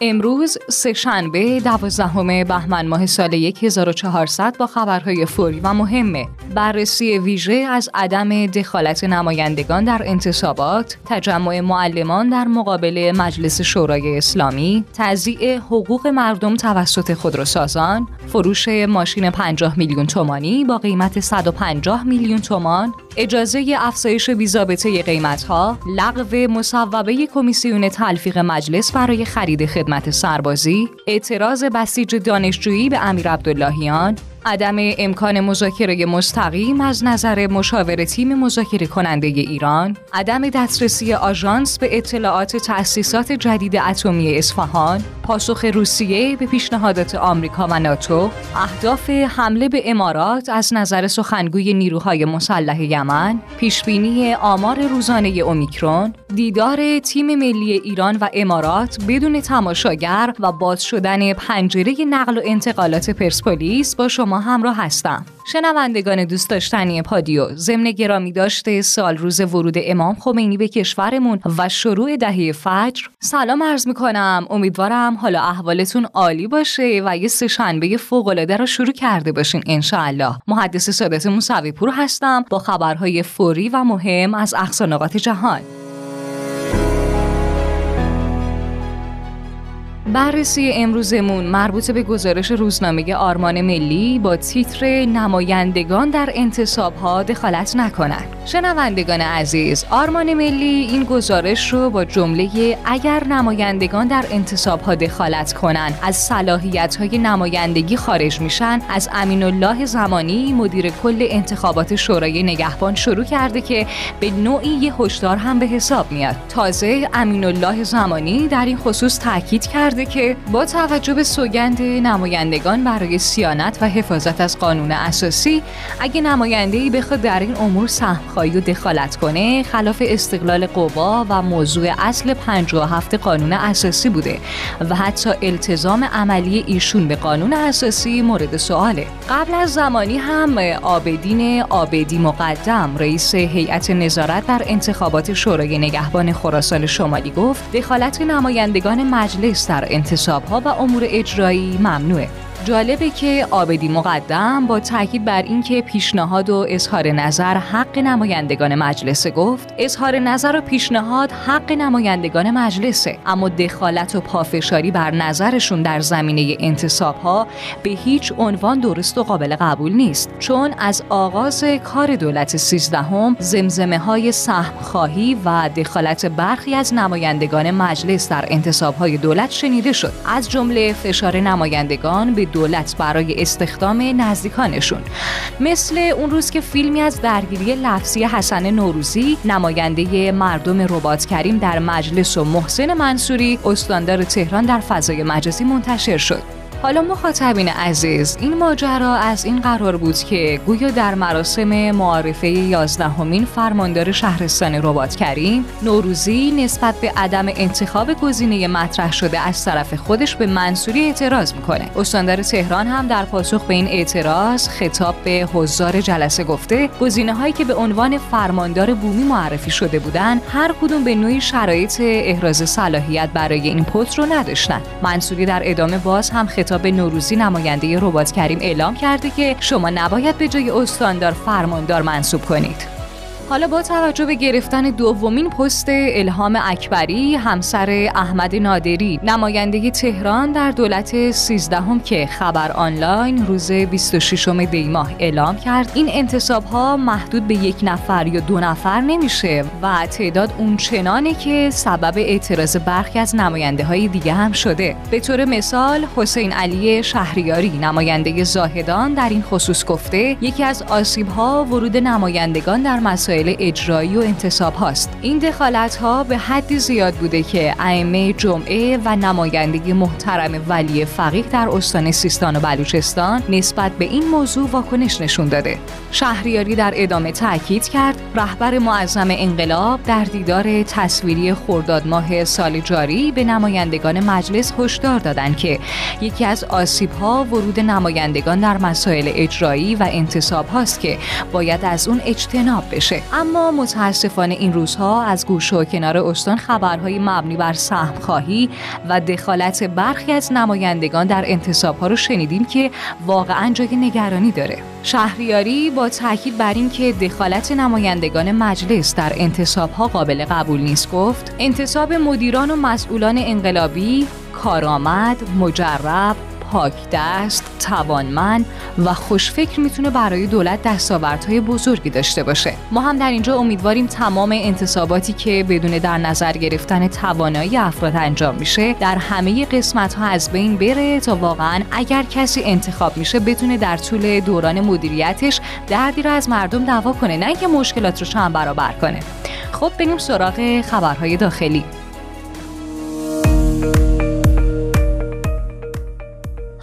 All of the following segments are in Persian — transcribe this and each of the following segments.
امروز سهشنبه دوازدهم بهمن ماه سال 1400 با خبرهای فوری و مهمه. بررسی ویژه از عدم دخالت نمایندگان در انتصابات تجمع معلمان در مقابل مجلس شورای اسلامی تضییع حقوق مردم توسط خودروسازان فروش ماشین 50 میلیون تومانی با قیمت 150 میلیون تومان اجازه افزایش بیزابطه قیمتها لغو مصوبه کمیسیون تلفیق مجلس برای خرید خدمت سربازی اعتراض بسیج دانشجویی به امیر عبداللهیان عدم امکان مذاکره مستقیم از نظر مشاور تیم مذاکره کننده ایران، عدم دسترسی آژانس به اطلاعات تأسیسات جدید اتمی اصفهان، پاسخ روسیه به پیشنهادات آمریکا و ناتو، اهداف حمله به امارات از نظر سخنگوی نیروهای مسلح یمن، پیشبینی آمار روزانه اومیکرون، دیدار تیم ملی ایران و امارات بدون تماشاگر و باز شدن پنجره نقل و انتقالات پرسپولیس با شما همراه هستم. شنوندگان دوست داشتنی پادیو ضمن گرامی داشته سال روز ورود امام خمینی به کشورمون و شروع دهه فجر. سلام عرض می‌کنم. امیدوارم حالا احوالتون عالی باشه و یه سهشنبه فوق العاده رو شروع کرده باشین انشاءالله. محدث سادات موسوی پور هستم با خبرهای فوری و مهم از اقصانقات جهان. بررسی امروزمون مربوط به گزارش روزنامه آرمان ملی با تیتر نمایندگان در انتصاب ها دخالت نکنند. شنوندگان عزیز، آرمان ملی این گزارش رو با جمله اگر نمایندگان در انتصاب ها دخالت کنند از صلاحیت های نمایندگی خارج میشن از امین الله زمانی مدیر کل انتخابات شورای نگهبان شروع کرده که به نوعی یه هشدار هم به حساب میاد. تازه امین الله زمانی در این خصوص تاکید کرده که با توجه به سوگند نمایندگان برای سیانت و حفاظت از قانون اساسی اگه نماینده ای بخواد در این امور سهمخواهی و دخالت کنه خلاف استقلال قوا و موضوع اصل 57 قانون اساسی بوده و حتی التزام عملی ایشون به قانون اساسی مورد سواله. قبل از زمانی هم آبدین آبدی مقدم رئیس هیئت نظارت در انتخابات شورای نگهبان خراسان شمالی گفت دخالت نمایندگان مجلس در انتصاب ها و امور اجرایی ممنوعه. جالبه که آبدی مقدم با تاکید بر اینکه پیشنهاد و اظهار نظر حق نمایندگان مجلسه گفت اظهار نظر و پیشنهاد حق نمایندگان مجلسه. اما دخالت و پافشاری بر نظرشون در زمینه انتصاب ها به هیچ عنوان درست و قابل قبول نیست. چون از آغاز کار دولت سیزدهم زمزمه های سهم خواهی و دخالت برخی از نمایندگان مجلس در انتصاب های دولت شنیده شد. از جمله فشار نمایندگان به دولت برای استخدام نزدیکانشون. مثل اون روز که فیلمی از درگیری لفظی حسن نوروزی نماینده مردم ربات کریم در مجلس و محسن منصوری استاندار تهران در فضای مجازی منتشر شد. حالا مخاطبین عزیز این ماجرا از این قرار بود که گویا در مراسم معارفه یازدهمین فرماندار شهرستان ربات کریم نوروزی نسبت به عدم انتخاب گزینه مطرح شده از طرف خودش به منصوری اعتراض می‌کنه. استاندار تهران هم در پاسخ به این اعتراض خطاب به حضار جلسه گفته گزینه هایی که به عنوان فرماندار بومی معرفی شده بودند هر کدوم به نوعی شرایط احراز صلاحیت برای این پست رو نداشتن منصوری در ادامه باز هم خطاب به نوروزی نماینده ربات کریم اعلام کرده که شما نباید به جای استاندار فرماندار منصوب کنید. حالا با توجه به گرفتن دومین پست الهام اکبری همسر احمد نادری نماینده تهران در دولت 13 که خبر آنلاین روز 26 دی ماه اعلام کرد این انتصاب ها محدود به یک نفر یا دو نفر نمیشه و تعداد اون چنانه که سبب اعتراض برخی از نماینده های دیگه هم شده. به طور مثال حسین علی شهریاری نماینده زاهدان در این خصوص گفته یکی از آسیب ها ورود نمایندگان در مسائل اجرایی و انتصاب هاست. این دخالت ها به حدی زیاد بوده که ائمه جمعه و نمایندگی محترم ولی فقیه در استان سیستان و بلوچستان نسبت به این موضوع واکنش نشون داده. شهریاری در ادامه تاکید کرد رهبر معظم انقلاب در دیدار تصویری خرداد ماه سال جاری به نمایندگان مجلس هشدار دادند که یکی از آسیب ها ورود نمایندگان در مسائل اجرایی و انتصاب هاست که باید از اون اجتناب بشه. اما متاسفانه این روزها از گوش و کنار استان خبرهای مبنی بر سهم خواهی و دخالت برخی از نمایندگان در انتصاب ها رو شنیدیم که واقعا جای نگرانی داره. شهریاری با تاکید بر اینکه دخالت نمایندگان مجلس در انتصاب ها قابل قبول نیست گفت انتصاب مدیران و مسئولان انقلابی کارآمد مجرب پاک دست، توانمند و خوشفکر می‌تونه برای دولت دستاوردهای بزرگی داشته باشه. ما هم در اینجا امیدواریم تمام انتصاباتی که بدون در نظر گرفتن توانایی افراد انجام میشه در همه قسمت ها از بین بره تا واقعا اگر کسی انتخاب میشه بتونه در طول دوران مدیریتش دردی رو از مردم دعوا کنه نه اینکه مشکلات رو چند برابر کنه. خب بریم سراغ خبرهای داخلی.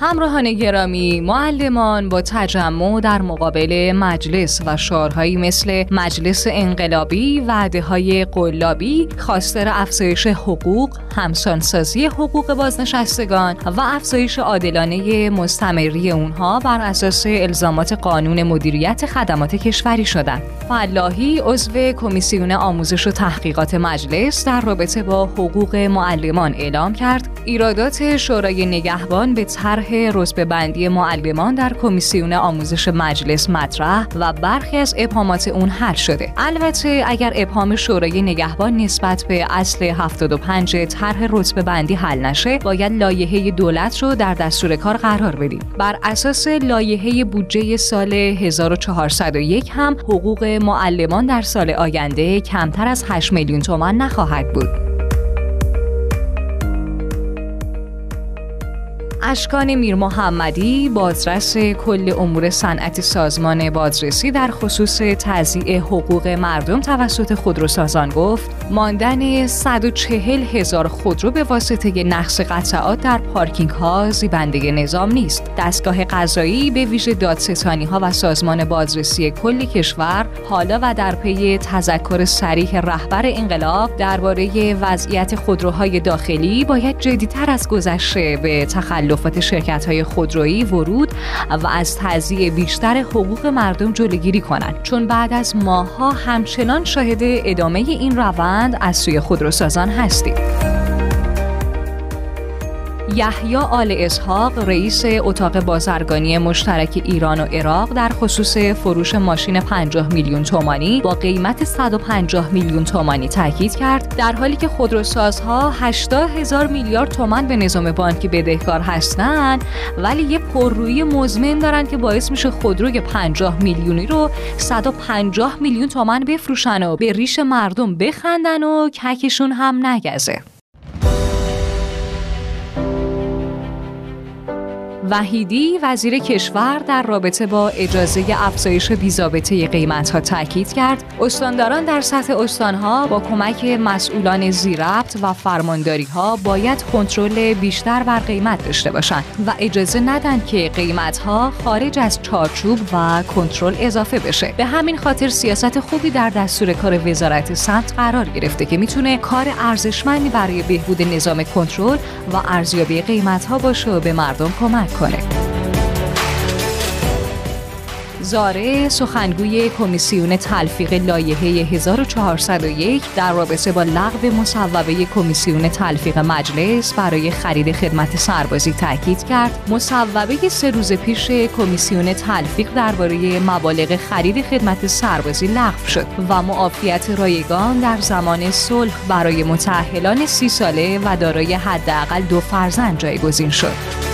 همراهان گرامی معلمان با تجمع در مقابل مجلس و شعارهایی مثل مجلس انقلابی وعده های قلابی خواستار افزایش حقوق همسانسازی حقوق بازنشستگان و افزایش عادلانه مستمری اونها بر اساس الزامات قانون مدیریت خدمات کشوری شدند. فلاحی عضو کمیسیون آموزش و تحقیقات مجلس در رابطه با حقوق معلمان اعلام کرد. ایرادات شورای نگهبان به طرح رتبه بندی معلمان در کمیسیون آموزش مجلس مطرح و برخی از ابهامات اون حل شده. البته اگر ابهام شورای نگهبان نسبت به اصل 75 طرح رتبه بندی حل نشه باید لایحه دولت رو در دستور کار قرار بدیم. بر اساس لایحه بودجه سال 1401 هم حقوق معلمان در سال آینده کمتر از 8 میلیون تومان نخواهد بود. اشکان میر محمدی بازرس کل امور صنعت سازمان بازرسی در خصوص تضییع حقوق مردم توسط خودروسازان گفت ماندن 140 هزار خودرو به واسطه نقص قطعات در پارکینگ ها زیبنده نظام نیست. دستگاه قضایی به ویژه دادستانی ها و سازمان بازرسی کل کشور حالا و در پی تذکر سریح رهبر انقلاب درباره وضعیت خودروهای داخلی باید جدیتر از گذشته به تخلف تخلفات شرکت های خودرویی ورود و از تضییع بیشتر حقوق مردم جلوگیری کنند. چون بعد از ماهها همچنان شاهد ادامه این روند از سوی خودروسازان هستیم. یحیی آل اسحاق رئیس اتاق بازرگانی مشترک ایران و عراق در خصوص فروش ماشین 50 میلیون تومانی با قیمت 150 میلیون تومانی تاکید کرد در حالی که خودروسازها 80 هزار میلیارد تومان به نظام بانکی بدهکار هستند ولی یه پررویی مزمن دارن که باعث میشه خودروی 50 میلیونی رو 150 میلیون تومان بفروشن و به ریش مردم بخندن و ککشون هم نگزه. وحیدی وزیر کشور در رابطه با اجازه افزایش بیزابطه قیمت ها تاکید کرد. استانداران در سطح استانها با کمک مسئولان زیربط و فرمانداری ها باید کنترل بیشتر بر قیمت داشته باشند و اجازه ندن که قیمت ها خارج از چارچوب و کنترل اضافه بشه. به همین خاطر سیاست خوبی در دستور کار وزارت سمت قرار گرفته که می‌تونه کار ارزشمندی برای بهبود نظام کنترل و ارزیابی قیمت ها باشه و به مردم کمک کنه زاره سخنگوی کمیسیون تلفیق لایحه 1401 در رابطه با لغو مصوبه کمیسیون تلفیق مجلس برای خرید خدمت سربازی تاکید کرد. مصوبه سه روز پیش کمیسیون تلفیق درباره مبالغ خرید خدمت سربازی لغو شد و معافیت رایگان در زمان صلح برای متأهلان سی ساله و دارای حداقل دو فرزند جایگزین شد.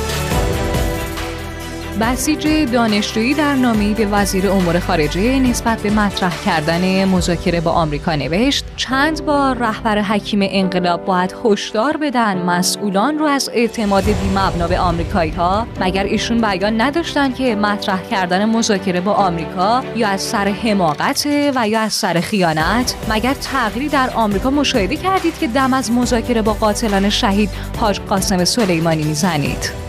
بسیج دانشجویی در نامی به وزیر امور خارجه نسبت به مطرح کردن مذاکره با آمریکا نوشت چند بار رهبر حکیم انقلاب باید هشدار بدن مسئولان رو از اعتماد بیمبنا به آمریکایی ها مگر ایشون بیان نداشتن که مطرح کردن مذاکره با آمریکا یا از سر حماقت و یا از سر خیانت؟ مگر تغییری در آمریکا مشاهده کردید که دم از مذاکره با قاتلان شهید حاج قاسم سلیمانی می‌زنید؟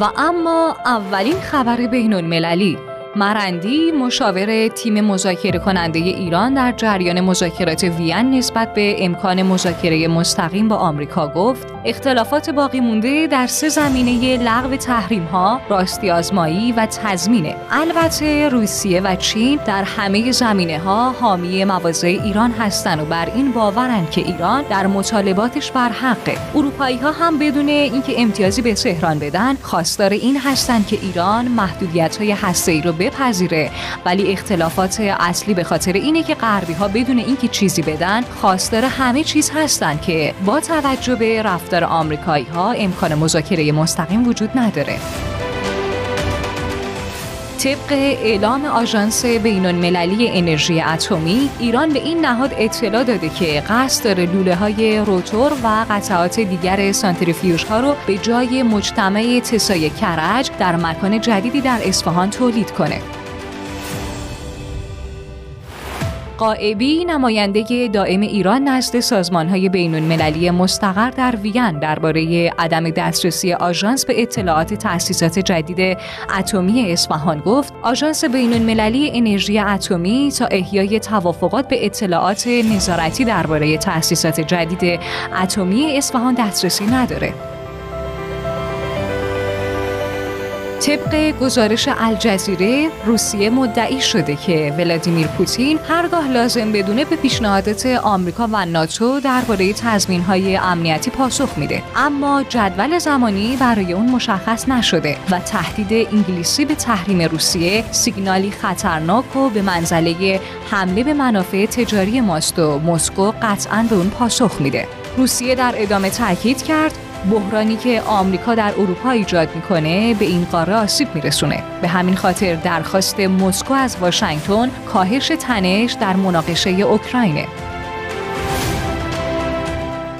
و اما اولین خبر بین المللی مرندی مشاور تیم مذاکره کننده ایران در جریان مذاکرات وین نسبت به امکان مذاکره مستقیم با آمریکا گفت اختلافات باقی مونده در سه زمینه لغو تحریم ها، راستی آزمایی و تضمینه. البته روسیه و چین در همه زمینه ها حامی مواضع ایران هستند و بر این باورند که ایران در مطالباتش بر حقه. اروپایی ها هم بدون اینکه امتیازی به تهران بدن، خواستار این هستند که ایران محدودیت های ای رو بپذیره. ولی اختلافات اصلی به خاطر اینه که غربی ها بدون اینکه چیزی بدن خواستار همه چیز هستند که با توجه به رفتار آمریکایی ها امکان مذاکره مستقیم وجود نداره. طبق اعلام آژانس بین المللی انرژی اتمی ایران به این نهاد اطلاع داده که قصد داره لوله های روتور و قطعات دیگر سانتریفیوژ ها رو به جای مجتمع تسای کرج در مکان جدیدی در اصفهان تولید کنه. قائبی نماینده دائم ایران نزد سازمانهای بین المللی مستقر در وین درباره عدم دسترسی آژانس به اطلاعات تأسیسات جدید اتمی اصفهان گفت آژانس بین المللی انرژی اتمی تا احیای توافقات به اطلاعات نظارتی درباره تأسیسات جدید اتمی اصفهان دسترسی نداره. طبق گزارش الجزیره روسیه مدعی شده که ولادیمیر پوتین هرگاه لازم بدونه به پیشنهادات آمریکا و ناتو درباره های امنیتی پاسخ میده. اما جدول زمانی برای اون مشخص نشده و تهدید انگلیسی به تحریم روسیه سیگنالی خطرناک و به منزله حمله به منافع تجاری ماست و مسکو قطعا به اون پاسخ میده. روسیه در ادامه تاکید کرد بحرانی که آمریکا در اروپا ایجاد می‌کنه به این قاره آسیب میرسونه. به همین خاطر درخواست مسکو از واشنگتن کاهش تنش در مناقشه اوکراینه.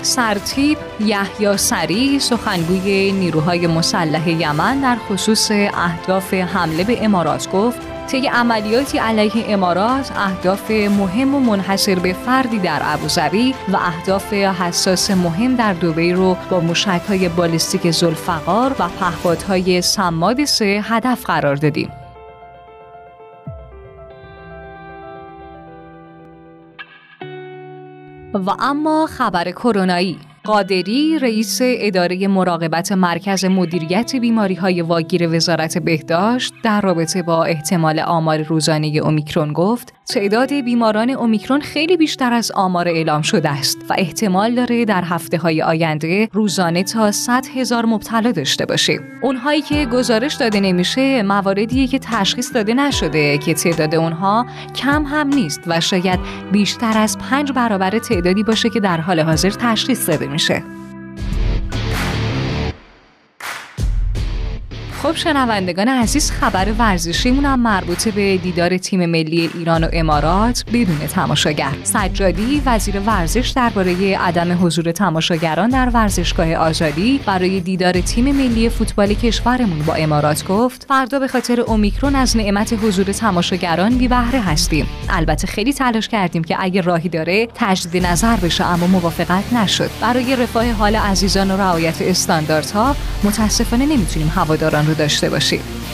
سرتیب یحیی سری سخنگوی نیروهای مسلح یمن در خصوص اهداف حمله به امارات گفت طی عملیاتی علیه امارات اهداف مهم و منحصر به فردی در ابوظبی و اهداف حساس مهم در دبی رو با های بالستیک زلفقار و پهپادهای سماد سه هدف قرار دادیم. و اما خبر کرونایی قادری رئیس اداره مراقبت مرکز مدیریت بیماری های واگیر وزارت بهداشت در رابطه با احتمال آمار روزانه اومیکرون گفت تعداد بیماران اومیکرون خیلی بیشتر از آمار اعلام شده است و احتمال داره در هفته های آینده روزانه تا 100 هزار مبتلا داشته باشه. اونهایی که گزارش داده نمیشه مواردیه که تشخیص داده نشده که تعداد اونها کم هم نیست و شاید بیشتر از پنج برابر تعدادی باشه که در حال حاضر تشخیص داده میشه. خب شنوندگان عزیز خبر ورزشیمون هم مربوط به دیدار تیم ملی ایران و امارات بدون تماشاگر. سجادی وزیر ورزش درباره عدم حضور تماشاگران در ورزشگاه آزادی برای دیدار تیم ملی فوتبال کشورمون با امارات گفت فردا به خاطر اومیکرون از نعمت حضور تماشاگران بی بهره هستیم. البته خیلی تلاش کردیم که اگر راهی داره تجدید نظر بشه اما موافقت نشد. برای رفاه حال عزیزان و رعایت استانداردها متاسفانه نمی‌تونیم هواداران رو داشته باشید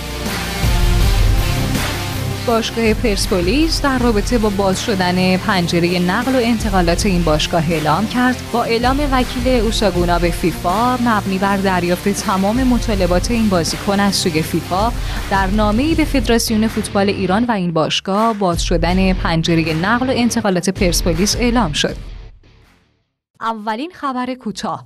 باشگاه پرسپولیس در رابطه با باز شدن پنجره نقل و انتقالات این باشگاه اعلام کرد. با اعلام وکیل اوساگونا به فیفا مبنی بر دریافت تمام مطالبات این بازیکن از سوی فیفا در نامه‌ای به فدراسیون فوتبال ایران و این باشگاه باز شدن پنجره نقل و انتقالات پرسپولیس اعلام شد. اولین خبر کوتاه.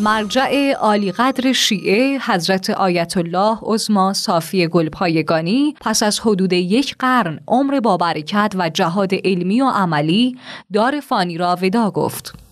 مرجع عالی قدر شیعه حضرت آیت الله عظما صافی گلپایگانی پس از حدود یک قرن عمر با برکت و جهاد علمی و عملی دار فانی را ودا گفت.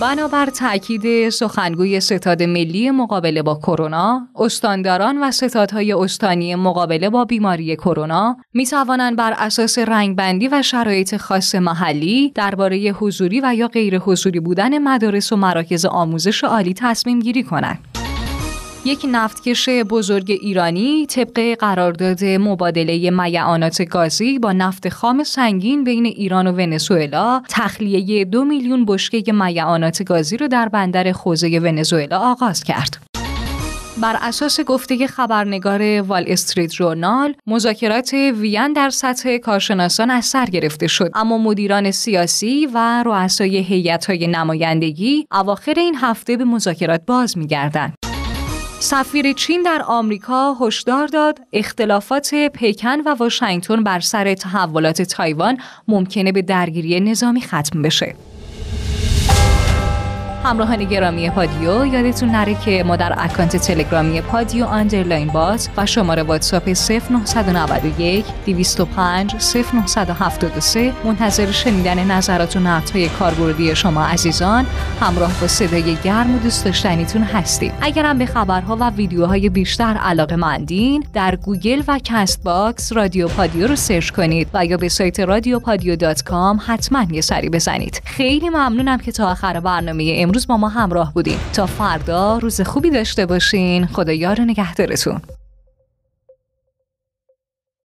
بنابر تاکید سخنگوی ستاد ملی مقابله با کرونا، استانداران و ستادهای استانی مقابله با بیماری کرونا می توانند بر اساس رنگبندی و شرایط خاص محلی درباره حضوری و یا غیر حضوری بودن مدارس و مراکز آموزش عالی تصمیم گیری کنند. یک نفتکش بزرگ ایرانی طبق قرارداد مبادله میعانات گازی با نفت خام سنگین بین ایران و ونزوئلا تخلیه دو میلیون بشکه میعانات گازی را در بندر خوزه ونزوئلا آغاز کرد. بر اساس گفته خبرنگار وال استریت جورنال مذاکرات وین در سطح کارشناسان از سر گرفته شد اما مدیران سیاسی و رؤسای هیئت‌های نمایندگی اواخر این هفته به مذاکرات باز می‌گردند سفیر چین در آمریکا هشدار داد اختلافات پکن و واشنگتن بر سر تحولات تایوان ممکنه به درگیری نظامی ختم بشه. همراهان گرامی پادیو یادتون نره که ما در account تلگرامی پادیو underline bot و شماره واتساپ 0991 205 0973 منتظر شنیدن نظرات و نقدهای کاربردی شما عزیزان همراه با صدای گرم و دوست داشتنیتون هستیم. اگرم به خبرها و ویدیوهای بیشتر علاقه مندین در گوگل و Castbox رادیو پادیو رو search کنید و یا به سایت رادیو پادیو dot com حتما یه سری بزنید. خیلی ممنونم که تا آخر برنامه امروز با ما همراه بودین. تا فردا روز خوبی داشته باشین. خدا یار نگهدارتون.